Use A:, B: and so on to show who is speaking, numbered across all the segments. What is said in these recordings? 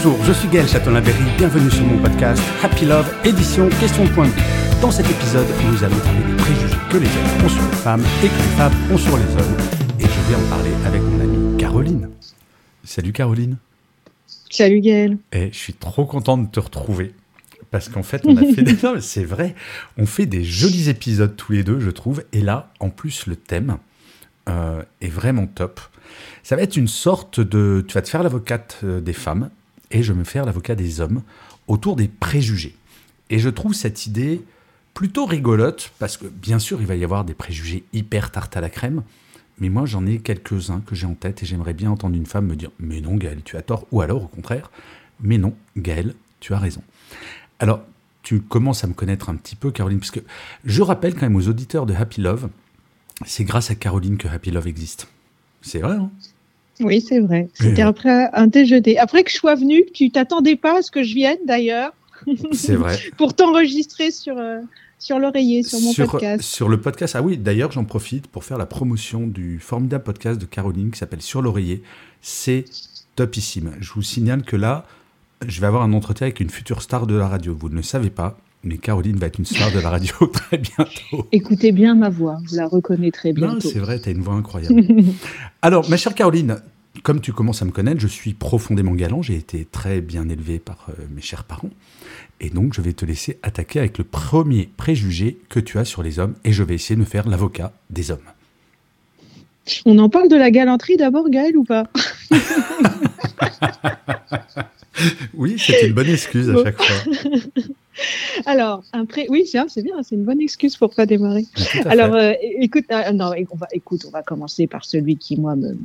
A: Bonjour, je suis Gaël Châtelain-Berry, bienvenue sur mon podcast Happy Love, édition Question point vue. Dans cet épisode, nous allons parler des préjugés que les hommes ont sur les femmes et que les femmes ont sur les hommes. Et je vais en parler avec mon amie Caroline. Salut Caroline.
B: Salut Gaël.
A: Et je suis trop content de te retrouver. Parce qu'en fait, on a fait des... C'est vrai, on fait des jolis épisodes tous les deux, je trouve. Et là, en plus, le thème euh, est vraiment top. Ça va être une sorte de... Tu vas te faire l'avocate euh, des femmes et je me faire l'avocat des hommes autour des préjugés. Et je trouve cette idée plutôt rigolote parce que bien sûr, il va y avoir des préjugés hyper tarte à la crème. Mais moi, j'en ai quelques-uns que j'ai en tête et j'aimerais bien entendre une femme me dire Mais non, Gaël, tu as tort. Ou alors, au contraire, Mais non, Gaël, tu as raison. Alors, tu commences à me connaître un petit peu, Caroline, puisque je rappelle quand même aux auditeurs de Happy Love, c'est grâce à Caroline que Happy Love existe. C'est vrai, hein?
B: Oui, c'est vrai. C'était après un déjeuner. Après que je sois venue, tu t'attendais pas à ce que je vienne d'ailleurs.
A: C'est vrai.
B: Pour t'enregistrer sur, euh, sur l'oreiller, sur mon podcast.
A: Sur le podcast. Ah oui, d'ailleurs, j'en profite pour faire la promotion du formidable podcast de Caroline qui s'appelle Sur l'oreiller. C'est topissime. Je vous signale que là, je vais avoir un entretien avec une future star de la radio. Vous ne le savez pas, mais Caroline va être une star de la radio très bientôt.
B: Écoutez bien ma voix, vous la reconnaîtrez bientôt.
A: Non, c'est vrai, tu as une voix incroyable. Alors, ma chère Caroline, comme tu commences à me connaître, je suis profondément galant. J'ai été très bien élevé par euh, mes chers parents. Et donc, je vais te laisser attaquer avec le premier préjugé que tu as sur les hommes. Et je vais essayer de me faire l'avocat des hommes.
B: On en parle de la galanterie d'abord, Gaël, ou pas?
A: Oui, c'est une bonne excuse à chaque fois.
B: Alors, après, oui, c'est bien, c'est une bonne excuse pour pas démarrer. Alors, euh, écoute, euh, non, on va, écoute, on va commencer par celui qui moi me,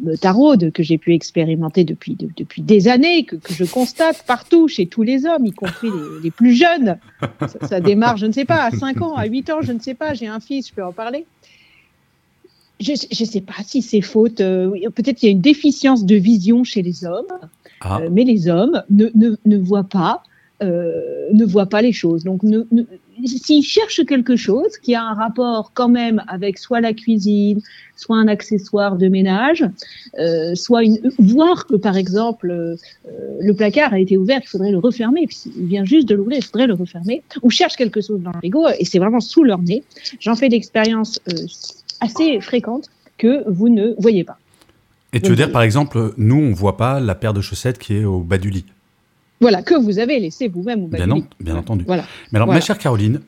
B: me, taraude, que j'ai pu expérimenter depuis depuis des années, que, que, je constate partout chez tous les hommes, y compris les, les plus jeunes. Ça, ça, démarre, je ne sais pas, à 5 ans, à 8 ans, je ne sais pas. J'ai un fils, je peux en parler je ne sais pas si c'est faute. Euh, Peut-être qu'il y a une déficience de vision chez les hommes, ah. mais les hommes ne, ne, ne voient pas, euh, ne voient pas les choses. Donc, ne, s'ils cherchent quelque chose qui a un rapport quand même avec soit la cuisine, soit un accessoire de ménage, euh, soit une, voir que par exemple euh, le placard a été ouvert, il faudrait le refermer. Il vient juste de l'ouvrir, il faudrait le refermer. Ou cherche quelque chose dans le frigo et c'est vraiment sous leur nez. J'en fais l'expérience assez fréquente que vous ne voyez pas.
A: Et tu veux dire, par exemple, nous, on ne voit pas la paire de chaussettes qui est au bas du lit?
B: Voilà, que vous avez laissé vous-même au
A: bien. Bien entendu. Voilà. Mais alors, ma chère Caroline,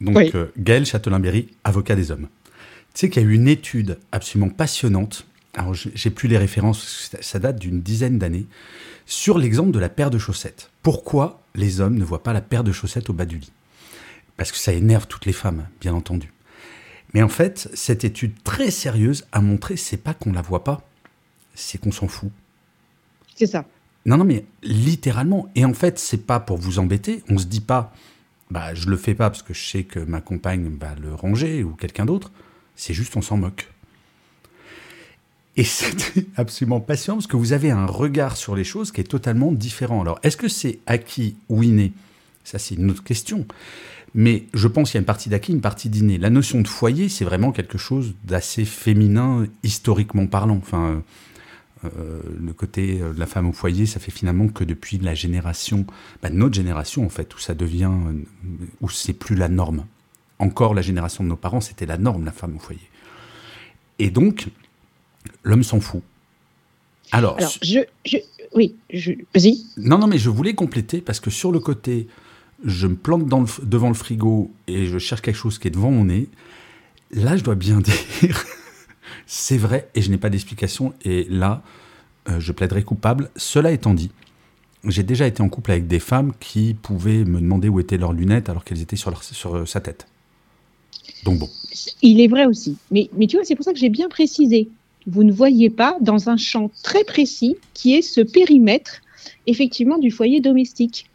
A: donc oui. euh, Gaël Châtelain-Berry, avocat des hommes. Tu sais qu'il y a eu une étude absolument passionnante, alors j'ai plus les références, ça date d'une dizaine d'années, sur l'exemple de la paire de chaussettes. Pourquoi les hommes ne voient pas la paire de chaussettes au bas du lit? Parce que ça énerve toutes les femmes, bien entendu. Mais en fait, cette étude très sérieuse a montré, c'est pas qu'on la voit pas, c'est qu'on s'en fout.
B: C'est ça.
A: Non, non, mais littéralement. Et en fait, c'est pas pour vous embêter. On se dit pas, bah, je le fais pas parce que je sais que ma compagne va le ranger ou quelqu'un d'autre. C'est juste, on s'en moque. Et c'est absolument passionnant parce que vous avez un regard sur les choses qui est totalement différent. Alors, est-ce que c'est acquis ou inné? Ça, c'est une autre question. Mais je pense qu'il y a une partie d'acquis, une partie d'inné. La notion de foyer, c'est vraiment quelque chose d'assez féminin, historiquement parlant. Enfin, euh, le côté de la femme au foyer, ça fait finalement que depuis la génération, bah, notre génération en fait, où ça devient, où c'est plus la norme. Encore la génération de nos parents, c'était la norme, la femme au foyer. Et donc, l'homme s'en fout. Alors,
B: Alors je, je, oui, je, vas-y.
A: Non, non, mais je voulais compléter parce que sur le côté, je me plante dans le, devant le frigo et je cherche quelque chose qui est devant mon nez. Là, je dois bien dire, c'est vrai et je n'ai pas d'explication. Et là, euh, je plaiderai coupable. Cela étant dit, j'ai déjà été en couple avec des femmes qui pouvaient me demander où étaient leurs lunettes alors qu'elles étaient sur, sur sa tête. Donc bon.
B: Il est vrai aussi. Mais tu vois, c'est pour ça que j'ai bien précisé. Vous ne voyez pas dans un champ très précis qui est ce périmètre, effectivement, du foyer domestique.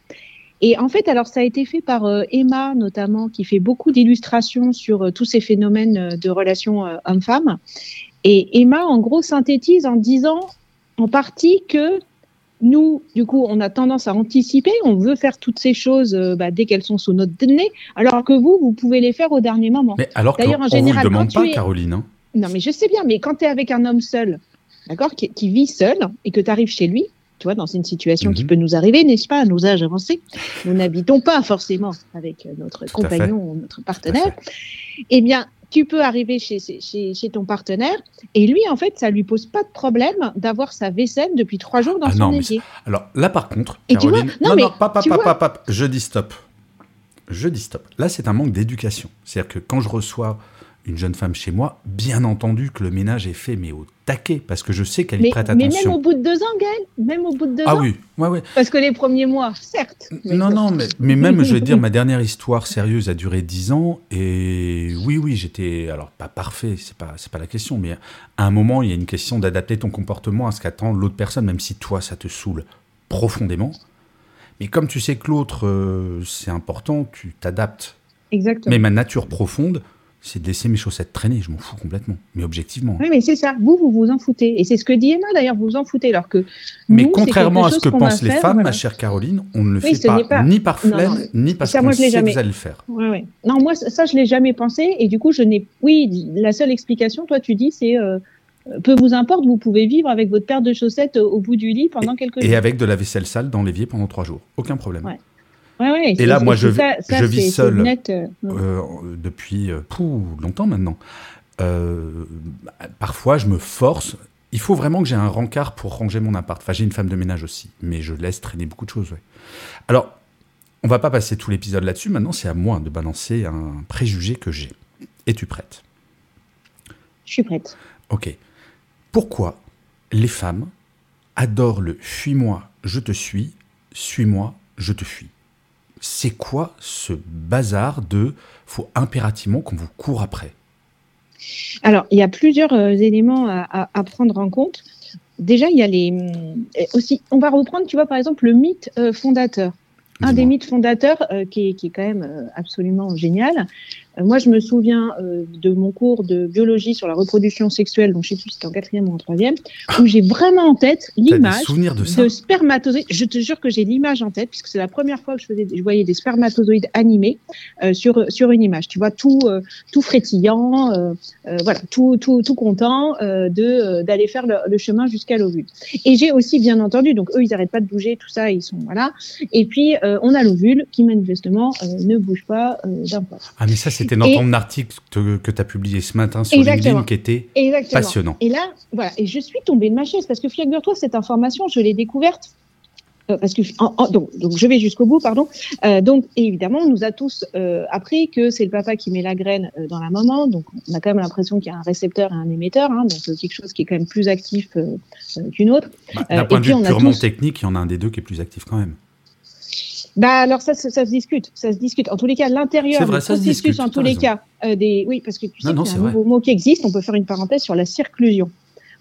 B: Et en fait, alors ça a été fait par euh, Emma notamment, qui fait beaucoup d'illustrations sur euh, tous ces phénomènes euh, de relations hommes-femmes. Et Emma, en gros, synthétise en disant en partie que nous, du coup, on a tendance à anticiper, on veut faire toutes ces choses euh, bah, dès qu'elles sont sous notre nez, alors que vous, vous pouvez les faire au dernier moment.
A: Mais alors qu'on ne vous le demande pas, es... Caroline. Hein
B: non, mais je sais bien, mais quand tu es avec un homme seul, d'accord, qui, qui, vit seul, et que tu arrives chez lui, tu vois, dans une situation qui mhm. peut nous arriver, n'est-ce pas, à nos âges avancés? Nous n'habitons pas forcément avec notre compagnon ou notre partenaire. Eh bien, tu peux arriver chez, chez, ton partenaire et lui, en fait, ça lui pose pas de problème d'avoir sa vaisselle depuis trois jours dans ah son évier.
A: Alors là, par contre, Caroline, non, non, pas, pas, pas, pas, je dis stop. Je dis stop. Là, c'est un manque d'éducation. C'est-à-dire que quand je reçois une jeune femme chez moi, bien entendu que le ménage est fait, mais au taquet, parce que je sais qu'elle y prête attention.
B: Mais même au bout de deux ans, Gaël Même au bout de deux
A: ah
B: ans
A: Ah oui, ouais, ouais.
B: Parce que les premiers mois, certes.
A: Non, non, mais, mais, même, je vais dire, ma dernière histoire sérieuse a duré dix ans, et oui, oui, j'étais, alors pas parfait, c'est pas, c'est pas la question, mais à un moment, il y a une question d'adapter ton comportement à ce qu'attend l'autre personne, même si toi, ça te saoule profondément. Mais comme tu sais que l'autre, euh, c'est important, tu t'adaptes.
B: Exactement.
A: Mais ma nature profonde, c'est de laisser mes chaussettes traîner. Je m'en fous complètement. Mais objectivement.
B: Oui, mais c'est ça. Vous, vous vous en foutez. Et c'est ce que dit Emma d'ailleurs, vous vous en foutez. Alors que.
A: Mais contrairement à ce que pensent les femmes, ma chère Caroline, on ne le fait pas, ni par flemme, ni parce qu'on sait jamais... que vous allez le faire.
B: Ouais, ouais. Non, moi, ça, je ne l'ai jamais pensé. Et du coup, je n'ai. Oui, la seule explication, toi, tu dis, c'est. Euh, peu vous importe, vous pouvez vivre avec votre paire de chaussettes au bout du lit pendant quelques jours.
A: Et avec de la vaisselle sale dans l'évier pendant trois jours. Aucun problème.
B: Ouais. Ouais,
A: et là, moi, je, je vis seul euh, euh, depuis euh, longtemps maintenant. parfois, je me force. Il faut vraiment que j'ai un rencard pour ranger mon appart. Enfin, j'ai une femme de ménage aussi, mais je laisse traîner beaucoup de choses. Alors, on va pas passer tout l'épisode là-dessus. Maintenant, c'est à moi de balancer un préjugé que j'ai. Es-tu prête?
B: Je suis prête.
A: Ok. Pourquoi les femmes adorent le fuis-moi, je te suis, suis-moi, je te fuis c'est quoi ce bazar de faut impérativement qu'on vous court après?
B: Alors, il y a plusieurs euh, éléments à, prendre en compte. Déjà, il y a les euh, aussi. On va reprendre, tu vois, par exemple, le mythe euh, fondateur. Un des mythes fondateurs qui, est, qui, est, quand même absolument génial, moi, je me souviens euh, de mon cours de biologie sur la reproduction sexuelle, donc je sais plus si c'était en quatrième ou en troisième, où j'ai vraiment en tête l'image de, de spermatozoïdes. Je te jure que j'ai l'image en tête, puisque c'est la première fois que je, faisais, je voyais des spermatozoïdes animés euh, sur, sur une image. Tu vois, tout, euh, tout frétillant, euh, voilà, tout, tout, tout content de d'aller faire le, le chemin jusqu'à l'ovule. Et j'ai aussi, bien entendu, donc eux, ils n'arrêtent pas de bouger, tout ça, ils sont, voilà. Et puis, on a l'ovule qui, manifestement, ne bouge pas d'un pas.
A: Ah, mais ça, c'était dans ton article que, tu as publié ce matin sur LinkedIn qui était passionnant.
B: Et là, voilà, et je suis tombée de ma chaise parce que figure-toi, cette information, je l'ai découverte euh, parce que donc, je vais jusqu'au bout, pardon. Euh, donc évidemment, on nous a tous euh, appris que c'est le papa qui met la graine dans la maman. Donc on a quand même l'impression qu'il y a un récepteur et un émetteur, hein, donc quelque chose qui est quand même plus actif qu'une autre.
A: Bah, d'un point de vue purement technique, il y en a un des deux qui est plus actif quand même.
B: Bah alors ça, ça, se discute, ça se discute. En tous les cas, l'intérieur,
A: le processus,
B: en tous les cas, euh, des, oui, parce que tu sais qu'il y a un nouveau mot qui existe. On peut faire une parenthèse sur la circlusion.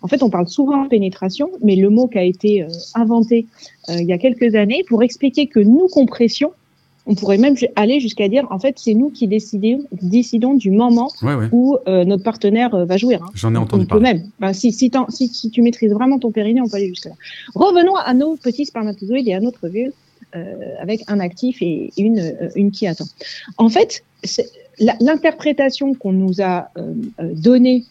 B: En fait, on parle souvent de pénétration, mais le mot qui a été euh, inventé euh, il y a quelques années pour expliquer que nous compression, on pourrait même aller jusqu'à dire, en fait, c'est nous qui décidons, décidons du moment où notre partenaire va jouir. Hein.
A: J'en ai entendu parler.
B: Même. Bah, si, si, si, si, tu maîtrises vraiment ton périnée, on peut aller jusqu'à là. Revenons à nos petits spermatozoïdes et à notre ovule. Euh, avec un actif et une, euh, une qui attend. En fait, l'interprétation qu'on nous a euh, donnée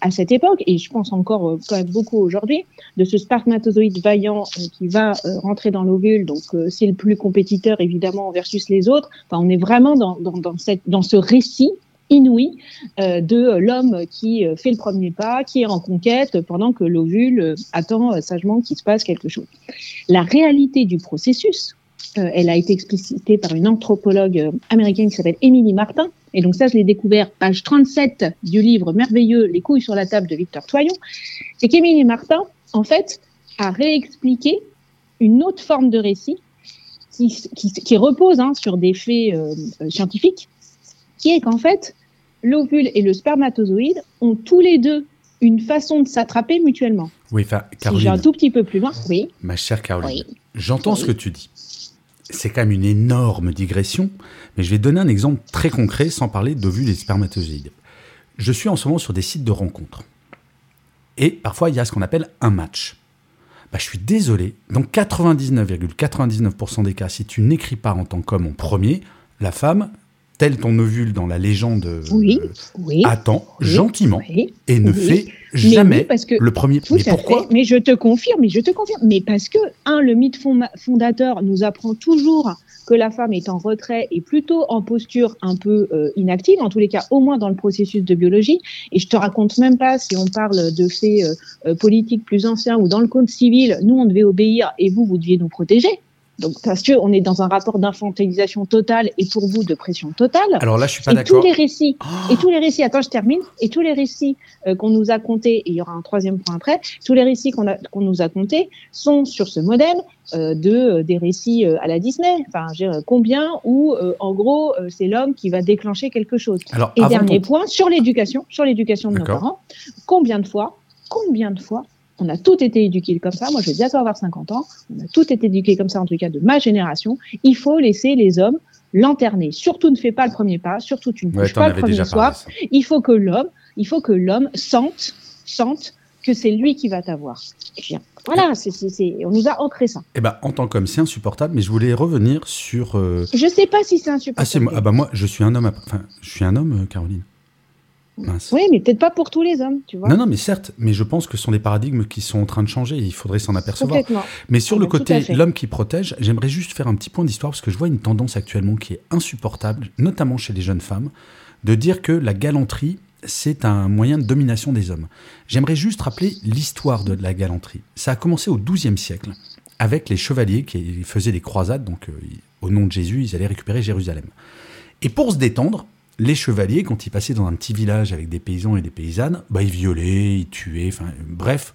B: à cette époque, et je pense encore quand même beaucoup aujourd'hui, de ce spermatozoïde vaillant qui va rentrer dans l'ovule, donc c'est le plus compétiteur évidemment versus les autres. Enfin, on est vraiment dans, dans, dans, cette, dans ce récit inouï de l'homme qui fait le premier pas, qui est en conquête pendant que l'ovule attend sagement qu'il se passe quelque chose. La réalité du processus, euh, elle a été explicitée par une anthropologue euh, américaine qui s'appelle Émilie Martin. Et donc ça, je l'ai découvert page 37 du livre merveilleux Les couilles sur la table de Victor Toyon. C'est qu'Émilie Martin, en fait, a réexpliqué une autre forme de récit qui, repose hein, sur des faits euh, scientifiques, qui est qu'en fait, l'ovule et le spermatozoïde ont tous les deux une façon de s'attraper mutuellement.
A: Oui, enfin,
B: Caroline. Si j'ai un tout petit peu plus loin, oui.
A: Ma chère Caroline, j'entends ce que tu dis c'est quand même une énorme digression, mais je vais donner un exemple très concret sans parler d'ovules et spermatozoïdes. Je suis en ce moment sur des sites de rencontres. Et parfois, il y a ce qu'on appelle un match. Bah, je suis désolé, dans 99,99% des cas, si tu n'écris pas en tant qu'homme en premier, la femme, tel ton ovule dans la légende,
B: oui,
A: attend gentiment et ne fait jamais parce que, le premier.
B: mais pourquoi Mais je te confirme, mais je te confirme. Mais parce que, un, le mythe fondateur nous apprend toujours que la femme est en retrait et plutôt en posture un peu euh, inactive, en tous les cas au moins dans le processus de biologie. Et je te raconte même pas si on parle de faits euh, euh, politiques plus anciens ou dans le code civil, nous on devait obéir et vous, vous deviez nous protéger. Donc, parce que on est dans un rapport d'infantilisation totale et pour vous de pression totale.
A: Alors là, je suis pas d'accord.
B: Tous les récits, et tous les récits, attends, je termine, et tous les récits euh, qu'on nous a contés, et il y aura un troisième point après, tous les récits qu'on qu'on nous a contés sont sur ce modèle euh, de euh, des récits euh, à la Disney. Enfin, combien où, en gros, c'est l'homme qui va déclencher quelque chose. Alors, et dernier point sur l'éducation, sur l'éducation de nos parents. Combien de fois, combien de fois on a tout été éduqués comme ça. Moi, je vais bientôt avoir 50 ans. On a tout été éduqués comme ça, en tout cas de ma génération. Il faut laisser les hommes lanterner. Surtout ne fais pas le premier pas. Surtout tu ne touches pas le premier soir. Il faut que l'homme, il faut que l'homme sente, sente que c'est lui qui va t'avoir. Voilà, on nous a ancré ça.
A: Eh ben, en tant qu'homme, c'est insupportable, mais je voulais revenir sur. Euh...
B: Je sais pas si c'est insupportable.
A: Ah, ah, bah moi, je suis un homme. Enfin, je suis un homme, euh,
B: Oui, mais peut-être pas pour tous les hommes, tu vois.
A: Non, non, mais certes, mais je pense que ce sont des paradigmes qui sont en train de changer, il faudrait s'en apercevoir. Mais sur ah, le côté l'homme qui protège, j'aimerais juste faire un petit point d'histoire, parce que je vois une tendance actuellement qui est insupportable, notamment chez les jeunes femmes, de dire que la galanterie, c'est un moyen de domination des hommes. J'aimerais juste rappeler l'histoire de la galanterie. Ça a commencé au XIIe siècle, avec les chevaliers qui faisaient des croisades, donc euh, au nom de Jésus, ils allaient récupérer Jérusalem. Et pour se détendre, les chevaliers, quand ils passaient dans un petit village avec des paysans et des paysannes, bah, ils violaient, ils tuaient, bref,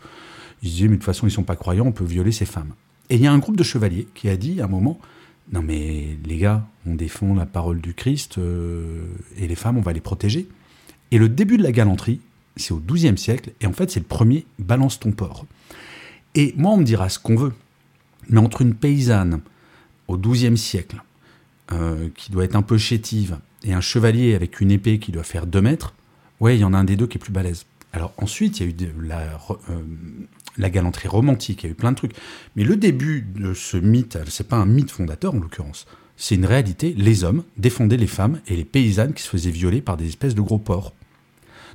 A: ils disaient, mais de toute façon, ils sont pas croyants, on peut violer ces femmes. Et il y a un groupe de chevaliers qui a dit à un moment, non mais les gars, on défend la parole du Christ, euh, et les femmes, on va les protéger. Et le début de la galanterie, c'est au XIIe siècle, et en fait, c'est le premier balance ton porc. Et moi, on me dira ce qu'on veut, mais entre une paysanne au XIIe siècle, euh, qui doit être un peu chétive, et un chevalier avec une épée qui doit faire 2 mètres, ouais, il y en a un des deux qui est plus balèze. Alors ensuite, il y a eu la, euh, la, galanterie romantique, il y a eu plein de trucs. Mais le début de ce mythe, c'est pas un mythe fondateur en l'occurrence, c'est une réalité. Les hommes défendaient les femmes et les paysannes qui se faisaient violer par des espèces de gros porcs.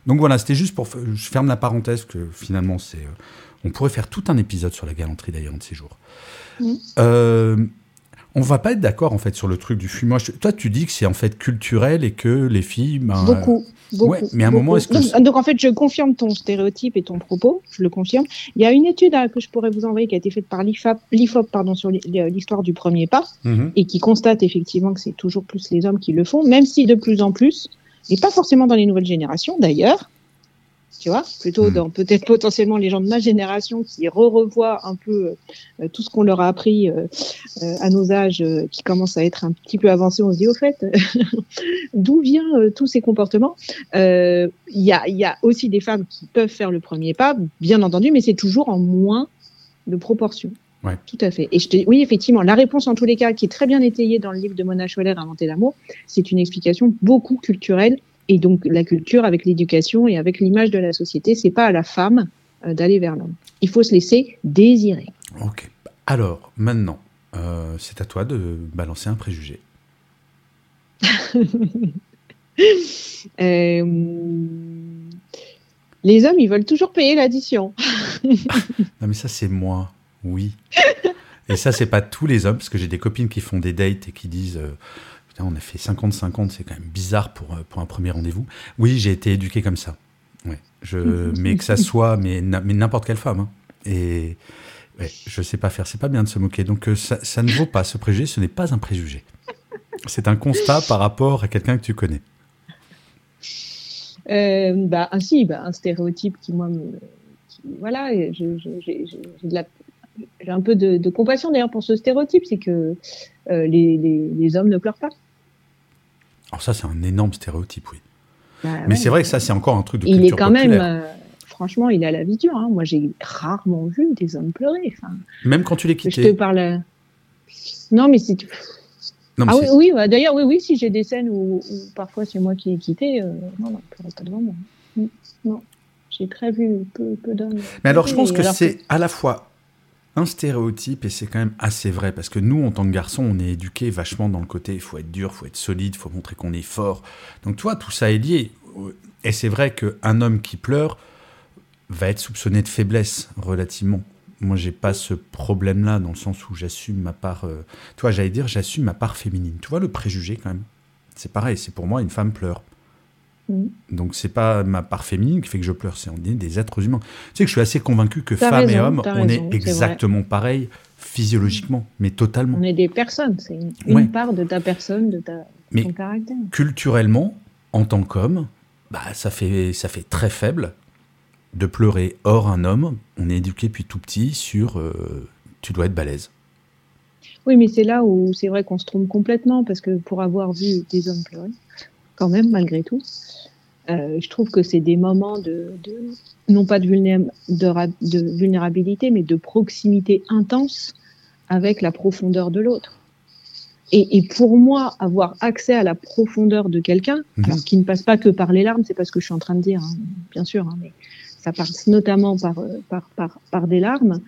A: Donc voilà, c'était juste pour. Je ferme la parenthèse que finalement, c'est. Euh, on pourrait faire tout un épisode sur la galanterie d'ailleurs de ces jours. Mmh. Euh, on va pas être d'accord en fait sur le truc du fumage. Toi, tu dis que c'est en fait culturel et que les filles. Ben,
B: beaucoup. Beaucoup,
A: mais à un moment, est-ce
B: que. Donc, en fait, je confirme ton stéréotype et ton propos, je le confirme. Il y a une étude hein, que je pourrais vous envoyer qui a été faite par l'IFOP pardon, sur l'histoire du premier pas mhm. et qui constate effectivement que c'est toujours plus les hommes qui le font, même si de plus en plus, et pas forcément dans les nouvelles générations d'ailleurs, tu vois, plutôt hmm. dans peut-être potentiellement les gens de ma génération qui re-revoient un peu euh, tout ce qu'on leur a appris euh, euh, à nos âges qui commencent à être un petit peu avancés. On se dit au fait, d'où viennent tous ces comportements? Il y a, y, a, aussi des femmes qui peuvent faire le premier pas, bien entendu, mais c'est toujours en moins de proportion.
A: Ouais.
B: Tout à fait. Et je te, oui, effectivement, la réponse en tous les cas, qui est très bien étayée dans le livre de Mona Scholler, Inventer l'amour, c'est une explication beaucoup culturelle et donc la culture avec l'éducation et avec l'image de la société, c'est pas à la femme euh, d'aller vers l'homme. Il faut se laisser désirer.
A: Ok. Alors maintenant, euh, c'est à toi de balancer un préjugé.
B: Euh, les hommes, ils veulent toujours payer l'addition.
A: non mais ça c'est moi, oui. Et ça c'est pas tous les hommes parce que j'ai des copines qui font des dates et qui disent on a fait 50-50, c'est quand même bizarre pour, euh, pour un premier rendez-vous. Oui, j'ai été éduqué comme ça. Ouais. Je, mais que ça soit, mais, mais n'importe quelle femme. Hein. Et ouais, je sais pas faire, c'est pas bien de se moquer. Donc euh, ça, ça, ne vaut pas, ce préjugé, ce n'est pas un préjugé. C'est un constat par rapport à quelqu'un que tu connais.
B: Euh, bah, ainsi, bah, un stéréotype qui, moi, me, voilà, j'ai un peu de, de compassion d'ailleurs pour ce stéréotype, c'est que les, les, les, hommes ne pleurent pas.
A: Alors ça, c'est un énorme stéréotype, oui. Bah mais c'est vrai que ça, c'est encore un truc de
B: il est quand même, euh, franchement, il a la vie dure. Hein. Moi, j'ai rarement vu des hommes pleurer.
A: même quand tu les quittais.
B: Je te parle. Non, mais c'est. ah oui, oui bah, d'ailleurs, oui, oui, si j'ai des scènes où, parfois c'est moi qui ai quitté, euh, non, non, pas devant moi. Non, j'ai très vu peu, peu d'hommes.
A: Mais alors, je pense que c'est à la fois stéréotype et c'est quand même assez vrai parce que nous en tant que garçons on est éduqué vachement dans le côté il faut être dur, il faut être solide, il faut montrer qu'on est fort. Donc toi tout ça est lié et c'est vrai qu'un homme qui pleure va être soupçonné de faiblesse relativement. Moi, j'ai pas ce problème-là dans le sens où j'assume ma part. Euh, tu vois, j'allais dire, j'assume ma part féminine. Tu vois le préjugé quand même. C'est pareil. C'est pour moi une femme pleure. Mm. Donc c'est pas ma part féminine qui fait que je pleure, c'est on est des êtres humains. Tu sais que je suis assez convaincu que femmes et hommes, on est exactement pareil physiologiquement, mais totalement.
B: On est des personnes, c'est une, part de ta personne, de ta, mais ton caractère.
A: Culturellement, en tant qu'homme, bah, ça, fait, ça fait très faible de pleurer. Or, un homme, on est éduqué depuis tout petit sur euh, tu dois être balèze.
B: Oui, mais c'est là où c'est vrai qu'on se trompe complètement, parce que pour avoir vu des hommes pleurer, quand même, malgré tout, euh, je trouve que c'est des moments de, non pas de, de, vulnérabilité, mais de proximité intense avec la profondeur de l'autre. Et, pour moi, avoir accès à la profondeur de quelqu'un, mhm. alors qui ne passe pas que par les larmes, c'est pas ce que je suis en train de dire, hein, bien sûr, hein, mais ça passe notamment par, euh, par, par, par des larmes,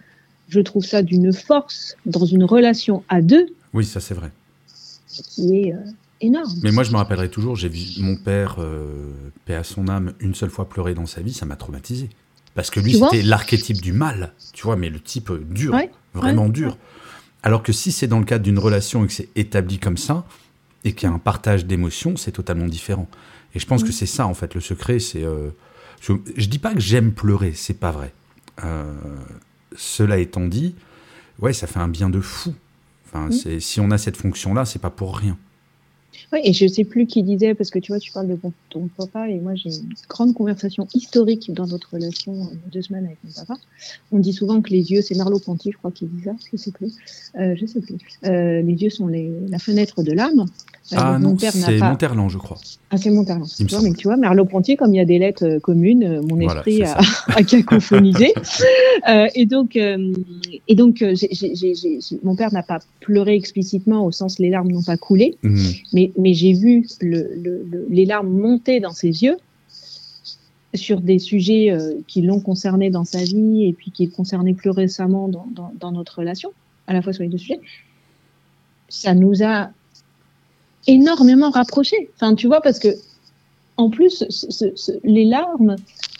B: je trouve ça d'une force dans une relation à deux.
A: Oui, ça c'est vrai.
B: Qui est, euh, énorme.
A: Mais moi, je me rappellerai toujours, j'ai vu mon père, euh, paix à son âme, une seule fois pleurer dans sa vie, ça m'a traumatisé. Parce que lui, c'était l'archétype du mal, tu vois, mais le type euh, dur, vraiment dur. Alors que si c'est dans le cadre d'une relation et que c'est établi comme ça, et qu'il y a un partage d'émotions, c'est totalement différent. Et je pense que c'est ça, en fait, le secret, c'est... Euh, je, je, dis pas que j'aime pleurer, c'est pas vrai. Euh, cela étant dit, ouais, ça fait un bien de fou. Enfin, mm. si on a cette fonction-là, c'est pas pour rien.
B: Oui, et je sais plus qui disait, parce que tu vois, tu parles de ton papa, et moi j'ai une grande conversation historique dans notre relation de euh, deux semaines avec mon papa. On dit souvent que les yeux, c'est Merleau-Ponty, je crois qu'il dit ça, je sais plus. Euh, je sais plus. Euh, les yeux sont les, la fenêtre de l'âme.
A: Euh, ah non, c'est pas... Monterland, je crois.
B: Ah, c'est Monterland. Tu vois, mais tu vois, Merleau-Ponty, comme il y a des lettres euh, communes, mon esprit a, a, cacophonisé. et donc, et donc mon père n'a pas pleuré explicitement au sens les larmes n'ont pas coulé, mmh. mais mais j'ai vu les larmes monter dans ses yeux sur des sujets euh, qui l'ont concerné dans sa vie et puis qui le concernaient plus récemment dans, notre relation, à la fois sur les deux sujets, ça nous a énormément rapprochés. Enfin, tu vois, parce que en plus, les larmes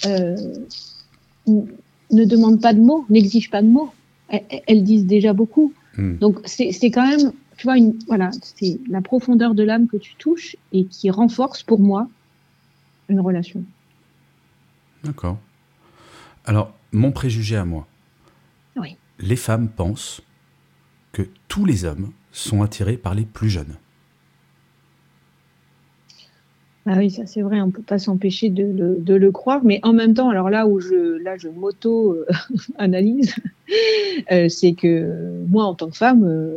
B: euh, ne demandent pas de mots, n'exigent pas de mots. Elles, disent déjà beaucoup. Hmm. Donc, c'est quand même tu vois, une, voilà, c'est la profondeur de l'âme que tu touches et qui renforce pour moi une relation.
A: D'accord. Alors, mon préjugé à moi.
B: Oui.
A: Les femmes pensent que tous les hommes sont attirés par les plus jeunes.
B: Ah oui, ça c'est vrai, on ne peut pas s'empêcher de le, de le, croire, mais en même temps, alors là où je, là, je m'auto-analyse, euh, c'est que moi, en tant que femme, euh,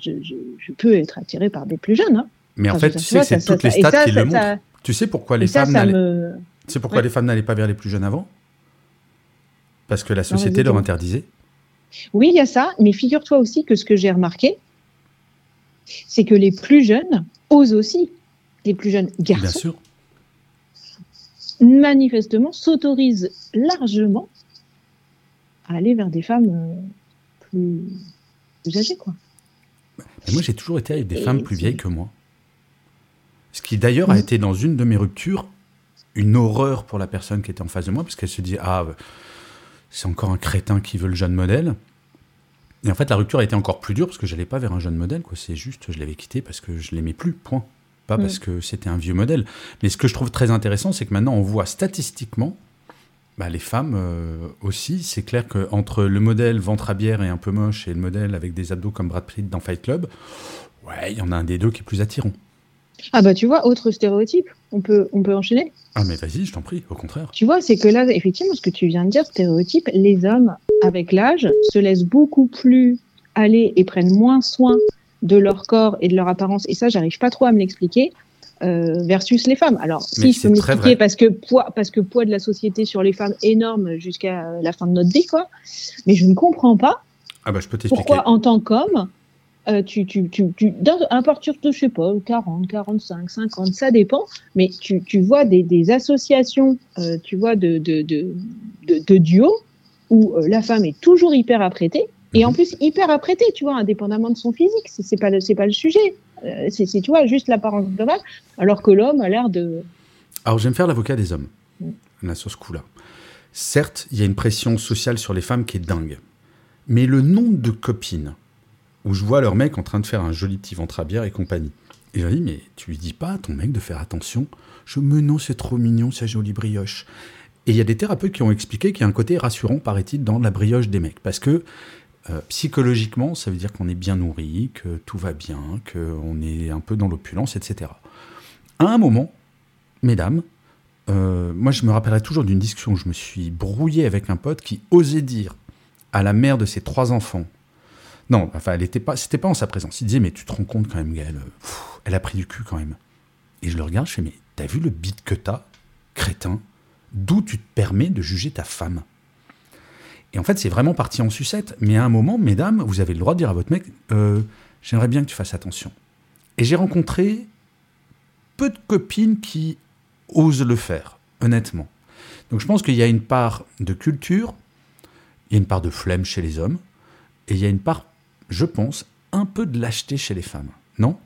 B: je, peux être attirée par des plus jeunes. Hein.
A: Mais en fait, tu sais, c'est toutes les stats qui le montrent. Tu sais pourquoi les femmes n'allaient pourquoi les femmes n'allaient pas vers les plus jeunes avant? Parce que la société leur interdisait.
B: Oui, il y a ça, mais figure-toi aussi que ce que j'ai remarqué, c'est que les plus jeunes osent aussi, les plus jeunes garçons, Bien sûr. manifestement s'autorisent largement à aller vers des femmes euh, plus, plus âgées, quoi
A: moi, j'ai toujours été avec des femmes plus vieilles que moi. Ce qui d'ailleurs a été dans une de mes ruptures une horreur pour la personne qui était en face de moi, parce qu'elle se dit Ah, c'est encore un crétin qui veut le jeune modèle. Et en fait, la rupture a été encore plus dure parce que je n'allais pas vers un jeune modèle. Quoi. C'est juste, je l'avais quitté parce que je l'aimais plus, point. Pas parce que c'était un vieux modèle. Mais ce que je trouve très intéressant, c'est que maintenant, on voit statistiquement bah, les femmes euh, aussi, c'est clair qu'entre le modèle ventre à bière et un peu moche et le modèle avec des abdos comme Brad Pitt dans Fight Club, ouais, il y en a un des deux qui est plus attirant.
B: Ah bah tu vois, autre stéréotype, on peut, on peut enchaîner
A: Ah mais vas-y, je t'en prie, au contraire.
B: Tu vois, c'est que là, effectivement, ce que tu viens de dire, stéréotype, les hommes, avec l'âge, se laissent beaucoup plus aller et prennent moins soin de leur corps et de leur apparence. Et ça, j'arrive pas trop à me l'expliquer. Euh, versus les femmes. Alors, si je peux m'expliquer, parce que poids, parce que poids de la société sur les femmes énorme jusqu'à la fin de notre vie, quoi. Mais je ne comprends pas.
A: Ah bah, je peux
B: pourquoi, en tant qu'homme, euh, tu, tu, tu, tu, à partir de, je sais pas, 40, 45, 50, ça dépend, mais tu, tu vois des, des associations, euh, tu vois, de, de, de, de, duos où la femme est toujours hyper apprêtée, et en mhm. plus hyper apprêtée, tu vois, indépendamment de son physique, c'est pas, c'est pas le sujet. Euh, c'est, tu vois, juste l'apparence globale, alors que l'homme a l'air de.
A: Alors, j'aime faire l'avocat des hommes, mm. là, sur ce coup-là. Certes, il y a une pression sociale sur les femmes qui est dingue. Mais le nombre de copines où je vois leur mec en train de faire un joli petit ventre à bière et compagnie. Et je dis, mais tu lui dis pas à ton mec de faire attention? Je me non, c'est trop mignon, sa jolie brioche. Et il y a des thérapeutes qui ont expliqué qu'il y a un côté rassurant, paraît-il, dans la brioche des mecs. Parce que euh, psychologiquement, ça veut dire qu'on est bien nourri, que tout va bien, qu'on est un peu dans l'opulence, etc. À un moment, mesdames, euh, moi je me rappellerai toujours d'une discussion où je me suis brouillé avec un pote qui osait dire à la mère de ses trois enfants, non, enfin, elle était pas, c'était pas en sa présence. Il disait, mais tu te rends compte quand même, Gaëlle, elle a pris du cul quand même. Et je le regarde, je fais, mais t'as vu le bit que t'as, crétin? D'où tu te permets de juger ta femme? Et en fait, c'est vraiment parti en sucette. Mais à un moment, mesdames, vous avez le droit de dire à votre mec, euh, j'aimerais bien que tu fasses attention. Et j'ai rencontré peu de copines qui osent le faire, honnêtement. Donc je pense qu'il y a une part de culture, il y a une part de flemme chez les hommes, et il y a une part je pense, un peu de lâcheté chez les femmes, non?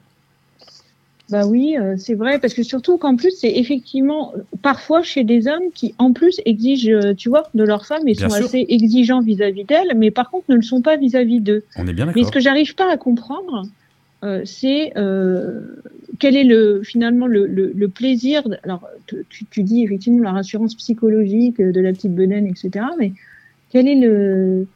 B: Bah oui, euh, c'est vrai, parce que surtout qu'en plus, c'est effectivement parfois chez des hommes qui, en plus, exigent, euh, tu vois, de leurs femmes et sont assez exigeants vis-à-vis d'elles, mais par contre ne le sont pas vis-à-vis d'eux.
A: On est bien d'accord.
B: Mais ce que j'arrive pas à comprendre, euh, c'est quel est le finalement le, le, plaisir. Alors, tu, tu, dis effectivement la rassurance psychologique de la petite bedaine, etc. Mais quel est le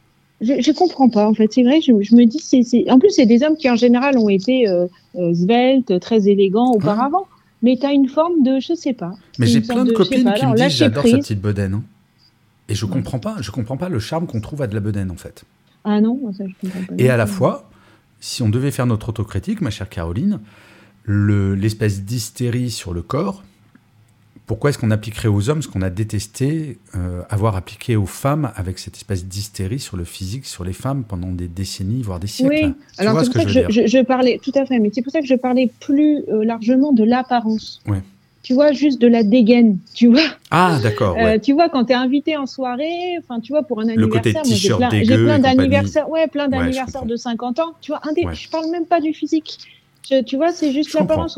B: je, je comprends pas en fait. C'est vrai, je, je me dis, c'est, en plus c'est des hommes qui en général ont été euh, sveltes, très élégants auparavant. Mais tu as une forme de, je sais pas.
A: Mais j'ai plein de, copines qui me disent j'adore sa petite bedaine. Hein. Et je comprends pas, je comprends pas le charme qu'on trouve à de la bedaine en fait.
B: Ah non, ça je comprends pas.
A: Et à la fois, si on devait faire notre autocritique, ma chère Caroline, le, l'espèce d'hystérie sur le corps, pourquoi est-ce qu'on appliquerait aux hommes ce qu'on a détesté euh, avoir appliqué aux femmes avec cette espèce d'hystérie sur le physique, sur les femmes pendant des décennies, voire des siècles?
B: Oui, alors c'est pour ça que, je, parlais, tout à fait, mais c'est pour ça que je parlais plus euh, largement de l'apparence. Tu vois, juste de la dégaine, tu vois.
A: Ah, d'accord. Euh,
B: tu vois, quand tu es invité en soirée, enfin, tu vois, pour un
A: anniversaire, j'ai plein,
B: plein d'anniversaires, ouais, plein d'anniversaires de 50 ans. Tu vois, un des, je parle même pas du physique. tu vois, c'est juste l'apparence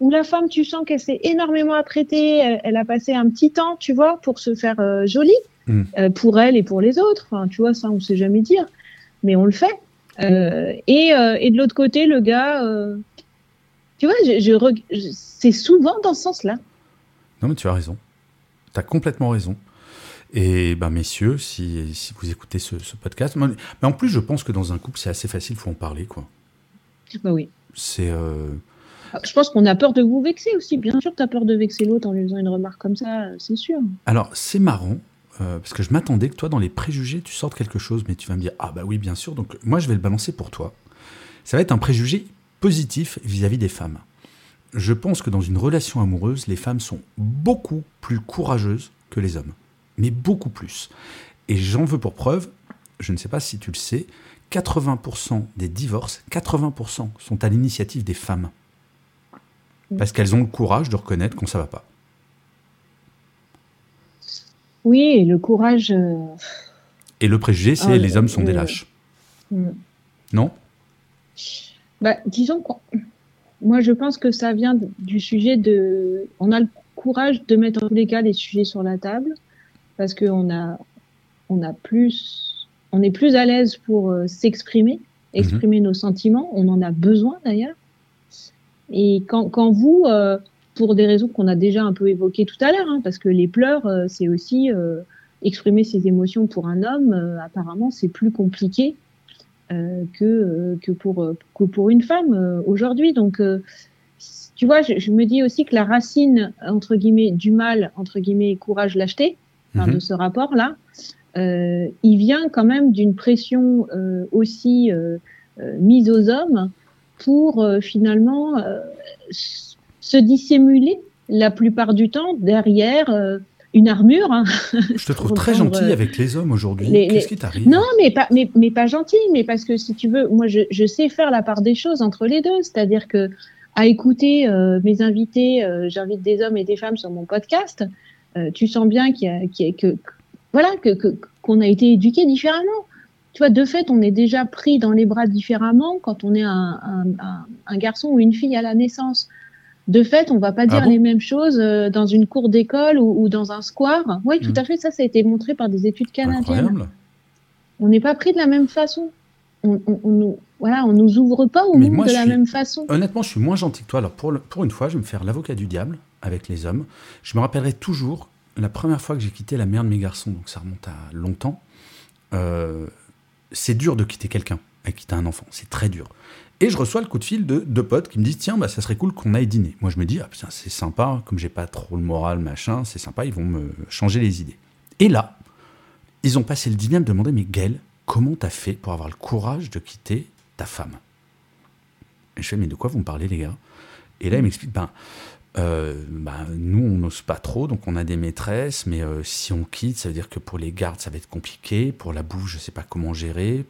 B: où la femme, tu sens qu'elle s'est énormément apprêtée, elle, elle, a passé un petit temps, tu vois, pour se faire euh, jolie, mm. euh, pour elle et pour les autres. Enfin, tu vois, ça, on sait jamais dire, mais on le fait. Euh, et, et, de l'autre côté, le gars, tu vois, je, je, c'est souvent dans ce sens-là.
A: Non, mais tu as raison. Tu as complètement raison. Et ben, messieurs, si, si vous écoutez ce, ce, podcast, mais en plus, je pense que dans un couple, c'est assez facile, il faut en parler, quoi.
B: Bah oui.
A: C'est
B: je pense qu'on a peur de vous vexer aussi. Bien sûr, tu as peur de vexer l'autre en lui faisant une remarque comme ça, c'est sûr.
A: Alors, c'est marrant, euh, parce que je m'attendais que toi, dans les préjugés, tu sortes quelque chose, mais tu vas me dire, ah bah oui, bien sûr. Donc, moi, je vais le balancer pour toi. Ça va être un préjugé positif vis-à-vis des femmes. Je pense que dans une relation amoureuse, les femmes sont beaucoup plus courageuses que les hommes. Mais beaucoup plus. Et j'en veux pour preuve, je ne sais pas si tu le sais, 80% des divorces, 80% sont à l'initiative des femmes. Parce qu'elles ont le courage de reconnaître qu'on ne va pas.
B: Oui, et le courage. Euh,
A: et le préjugé, c'est ah, les hommes sont des lâches. Mm. Non?
B: Bah, Disons que moi, je pense que ça vient du sujet de. On a le courage de mettre en tous les cas les sujets sur la table parce qu'on a, on a plus, on est plus à l'aise pour euh, s'exprimer, exprimer mhm. nos sentiments. On en a besoin d'ailleurs. Et quand, quand vous, euh, pour des raisons qu'on a déjà un peu évoquées tout à l'heure, hein, parce que les pleurs, euh, c'est aussi euh, exprimer ses émotions pour un homme, apparemment, c'est plus compliqué que, que, pour, que pour une femme aujourd'hui. Donc, tu vois, je, je, me dis aussi que la racine, entre guillemets, du mal, entre guillemets, courage, lâcheté, mm de ce rapport-là, il vient quand même d'une pression aussi mise aux hommes pour euh, finalement euh, se dissimuler la plupart du temps derrière euh, une armure. Hein.
A: Je te trouve très gentil avec les hommes aujourd'hui. Qu'est-ce qui t'arrive?
B: Non, mais pas, mais, mais pas gentil, mais parce que si tu veux, moi je, je sais faire la part des choses entre les deux. C'est-à-dire que à écouter mes invités, j'invite des hommes et des femmes sur mon podcast, tu sens bien qu'il y a, qu'il y a que, voilà, que, qu'on a été éduqués différemment tu vois, de fait, on est déjà pris dans les bras différemment quand on est un, un, un, garçon ou une fille à la naissance. de fait, on va pas dire les mêmes choses dans une cour d'école ou, dans un square. Oui, tout hmm. à fait. Ça, ça a été montré par des études canadiennes. On n'est pas pris de la même façon. On, on, voilà, on nous ouvre pas au monde de la même façon.
A: Honnêtement, je suis moins gentil que toi. Alors pour, pour une fois, je vais me faire l'avocat du diable avec les hommes. Je me rappellerai toujours la première fois que j'ai quitté la mère de mes garçons, donc ça remonte à longtemps. Euh, c'est dur de quitter quelqu'un, à quitter un enfant, c'est très dur. Et je reçois le coup de fil de deux potes qui me disent tiens bah ça serait cool qu'on aille dîner. Moi je me dis ah c'est sympa comme j'ai pas trop le moral machin c'est sympa ils vont me changer les idées. Et là ils ont passé le dîner à me demander mais Gaël comment t'as fait pour avoir le courage de quitter ta femme? Et je fais mais de quoi vous me parlez les gars? Et là ils m'expliquent ben euh, bah, nous, on n'ose pas trop, donc on a des maîtresses, mais euh, si on quitte, ça veut dire que pour les gardes, ça va être compliqué. Pour la bouffe, je ne sais pas comment gérer.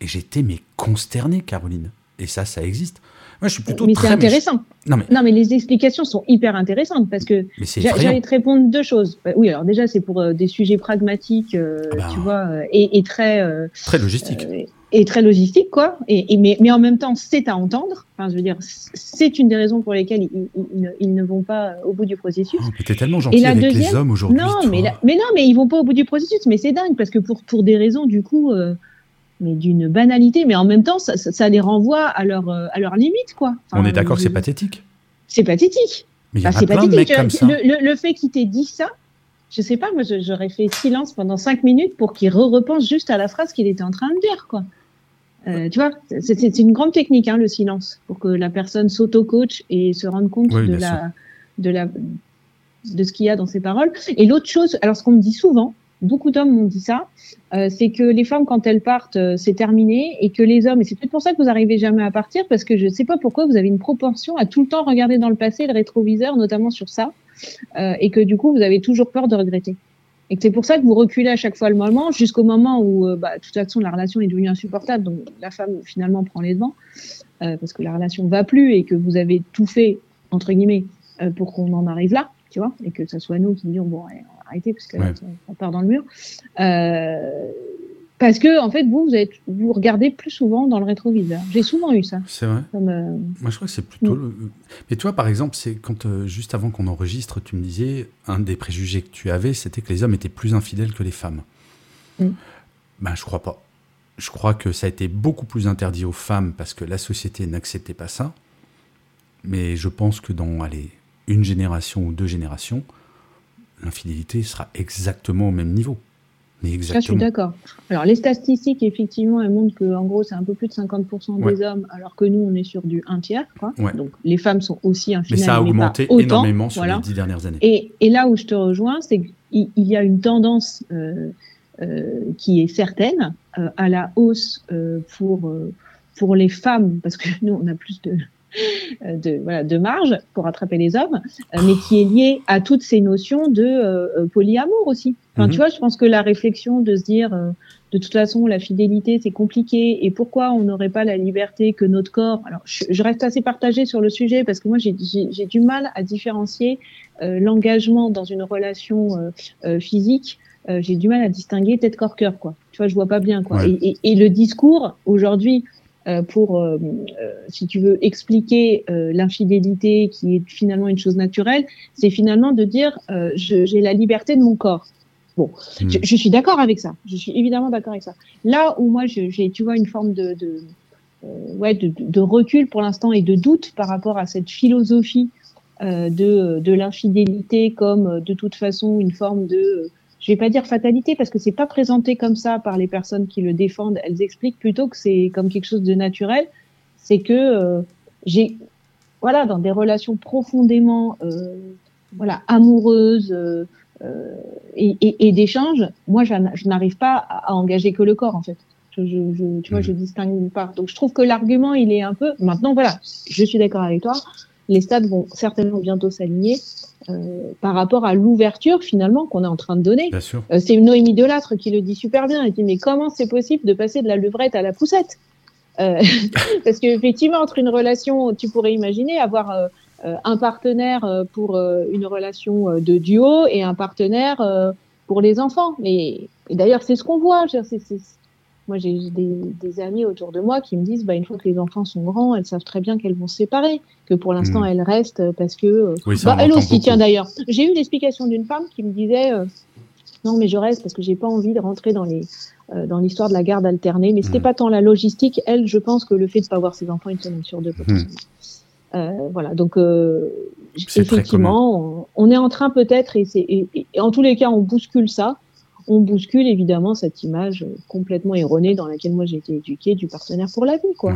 A: Et j'étais mais consterné, Caroline. Et ça, ça existe. Moi, je suis plutôt
B: mais c'est intéressant. Non mais... non mais... les explications sont hyper intéressantes parce que j'allais te répondre deux choses. Bah, oui, alors déjà, c'est pour euh, des sujets pragmatiques, ah bah. tu vois, et, et, très.
A: très logistique
B: et très logistique, quoi. Et, mais, mais, en même temps, c'est à entendre. Enfin, je veux dire, c'est une des raisons pour lesquelles ils, ils, ne, vont pas au bout du processus.
A: Oh, t'es tellement gentil avec les hommes aujourd'hui.
B: Non, mais, mais non, mais ils vont pas au bout du processus. Mais c'est dingue parce que pour pour des raisons du coup, euh, mais d'une banalité. Mais en même temps, ça, ça, les renvoie à leur euh, à leur limite, quoi.
A: On est d'accord, c'est pathétique.
B: C'est pathétique.
A: Mais il y a plein de mecs comme ça.
B: Le, le, fait qu'il t'ait dit ça, je sais pas, moi j'aurais fait silence pendant cinq minutes pour qu'il re-repense juste à la phrase qu'il était en train de dire, quoi. Euh, tu vois, c'est une grande technique, hein, le silence, pour que la personne s'auto-coach et se rende compte de, la, de, la, de ce qu'il y a dans ses paroles. Et l'autre chose, alors ce qu'on me dit souvent, beaucoup d'hommes m'ont dit ça, euh, c'est que les femmes, quand elles partent, euh, c'est terminé, et que les hommes, et c'est peut-être pour ça que vous arrivez jamais à partir, parce que je ne sais pas pourquoi vous avez une propension à tout le temps regarder dans le passé, le rétroviseur, notamment sur ça, euh, et que du coup, vous avez toujours peur de regretter. Et c'est pour ça que vous reculez à chaque fois le moment, jusqu'au moment où, euh, bah, de toute façon, la relation est devenue insupportable, donc la femme finalement prend les devants, euh, parce que la relation va plus et que vous avez tout fait, entre guillemets, pour qu'on en arrive là, tu vois, et que ce soit nous qui disons, bon, arrêtez, parce que on part dans le mur. Parce que, en fait, vous, vous, êtes, vous regardez plus souvent dans le rétroviseur. J'ai souvent eu ça.
A: C'est vrai. Euh, Moi, je crois que c'est plutôt. Mm. Le... Mais toi, par exemple, c'est quand, euh, juste avant qu'on enregistre, tu me disais, un des préjugés que tu avais, c'était que les hommes étaient plus infidèles que les femmes. Mm. Ben, je crois pas. Je crois que ça a été beaucoup plus interdit aux femmes parce que la société n'acceptait pas ça. Mais je pense que dans, allez, une génération ou deux générations, l'infidélité sera exactement au même niveau.
B: Je suis d'accord. Alors, les statistiques, effectivement, elles montrent qu'en gros, c'est un peu plus de 50% des hommes, alors que nous, on est sur du un tiers. Quoi. Donc, les femmes sont aussi infidèles.
A: Mais ça a augmenté énormément sur les dix dernières années.
B: Et, et, là où je te rejoins, c'est qu'il y a une tendance euh, euh, qui est certaine euh, à la hausse euh, pour, euh, pour les femmes, parce que nous, on a plus de, de, voilà, de marge pour rattraper les hommes, euh, mais qui est lié à toutes ces notions de euh, polyamour aussi. Enfin, Tu mhm. vois, je pense que la réflexion de se dire, de toute façon, la fidélité, c'est compliqué, et pourquoi on n'aurait pas la liberté que notre corps... Alors, je, reste assez partagée sur le sujet, parce que moi, j'ai du mal à différencier l'engagement dans une relation physique j'ai du mal à distinguer tête corps cœur quoi. Tu vois, je vois pas bien quoi. Et, et, et, le discours aujourd'hui euh, pour, euh, euh, si tu veux, expliquer l'infidélité qui est finalement une chose naturelle, c'est finalement de dire j'ai la liberté de mon corps. Bon, hmm. je, suis d'accord avec ça. Je suis évidemment d'accord avec ça. Là où moi j'ai, tu vois, une forme de, de ouais, de, de, recul pour l'instant et de doute par rapport à cette philosophie euh, de, de l'infidélité comme de toute façon une forme de je vais pas dire fatalité parce que c'est pas présenté comme ça par les personnes qui le défendent. Elles expliquent plutôt que c'est comme quelque chose de naturel. C'est que euh, j'ai, voilà, dans des relations profondément, euh, voilà, amoureuses euh, et, et, et d'échanges, moi, je n'arrive pas à, engager que le corps en fait. Je, je, tu vois, je mmh. distingue pas. Donc, je trouve que l'argument, il est un peu. Maintenant, voilà, je suis d'accord avec toi. Les stades vont certainement bientôt s'aligner. Euh, par rapport à l'ouverture finalement qu'on est en train de donner.
A: Euh,
B: c'est Noémie Delattre qui le dit super bien. Elle dit mais comment c'est possible de passer de la levrette à la poussette? Euh, Parce qu'effectivement entre une relation, tu pourrais imaginer avoir euh, un partenaire pour une relation de duo et un partenaire pour les enfants. Mais d'ailleurs c'est ce qu'on voit. Moi, j'ai des, amis autour de moi qui me disent, bah, une fois que les enfants sont grands, elles savent très bien qu'elles vont se séparer, que pour l'instant, hmm. elles restent parce que...
A: Oui, bah,
B: elle aussi, tiens d'ailleurs. J'ai eu l'explication d'une femme qui me disait, non, mais je reste parce que j'ai pas envie de rentrer dans les euh, dans l'histoire de la garde alternée. Mais c'était mmh. pas tant la logistique. Elle, je pense que le fait de pas voir ses enfants une semaine sur deux, potentiellement. Mmh. Euh, voilà. Donc euh, effectivement, on, est en train peut-être, et, et, en tous les cas, on bouscule ça. On bouscule évidemment cette image complètement erronée dans laquelle moi j'ai été éduquée du partenaire pour la vie, quoi.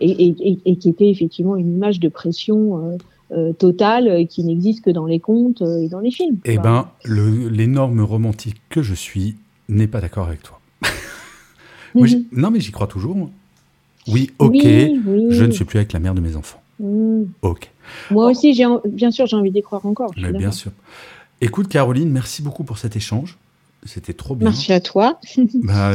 B: et, et, qui était effectivement une image de pression euh, totale euh, qui n'existe que dans les contes euh, et dans les films.
A: Eh ben, l'énorme romantique que je suis n'est pas d'accord avec toi. Mhm. non, mais j'y crois toujours. Oui, ok, je ne suis plus avec la mère de mes enfants. Mhm. Ok.
B: Moi aussi, bien sûr, j'ai envie d'y croire encore.
A: Mais bien sûr. Écoute, Caroline, merci beaucoup pour cet échange. C'était trop bien.
B: Merci à toi.
A: bah,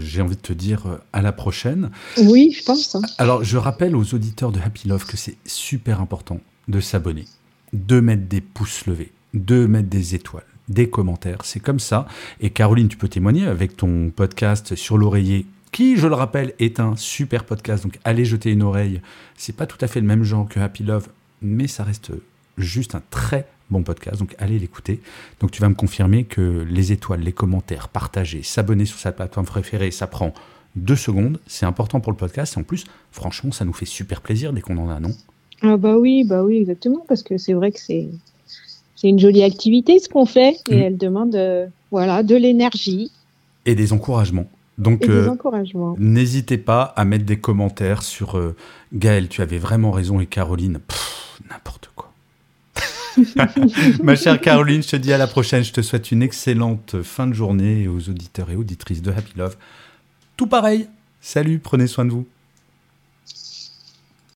A: J'ai envie de te dire à la prochaine.
B: Oui, je pense. Hein.
A: Alors, je rappelle aux auditeurs de Happy Love que c'est super important de s'abonner, de mettre des pouces levés, de mettre des étoiles, des commentaires. C'est comme ça. Et Caroline, tu peux témoigner avec ton podcast sur l'oreiller qui, je le rappelle, est un super podcast. Donc allez jeter une oreille. C'est pas tout à fait le même genre que Happy Love, mais ça reste juste un très bon podcast. Donc allez l'écouter. Donc tu vas me confirmer que les étoiles, les commentaires, partager, s'abonner sur sa plateforme préférée, ça prend deux secondes. C'est important pour le podcast. Et en plus, franchement, ça nous fait super plaisir dès qu'on en a, non?
B: Ah bah oui, bah oui, exactement, parce que c'est vrai que c'est c'est une jolie activité ce qu'on fait et mm. elle demande euh, voilà de l'énergie
A: et des encouragements. Donc
B: euh,
A: n'hésitez pas à mettre des commentaires sur euh, Gaël, tu avais vraiment raison et Caroline. Ma chère Caroline, je te dis à la prochaine. Je te souhaite une excellente fin de journée aux auditeurs et auditrices de Happy Love. Tout pareil. Salut, prenez soin de vous.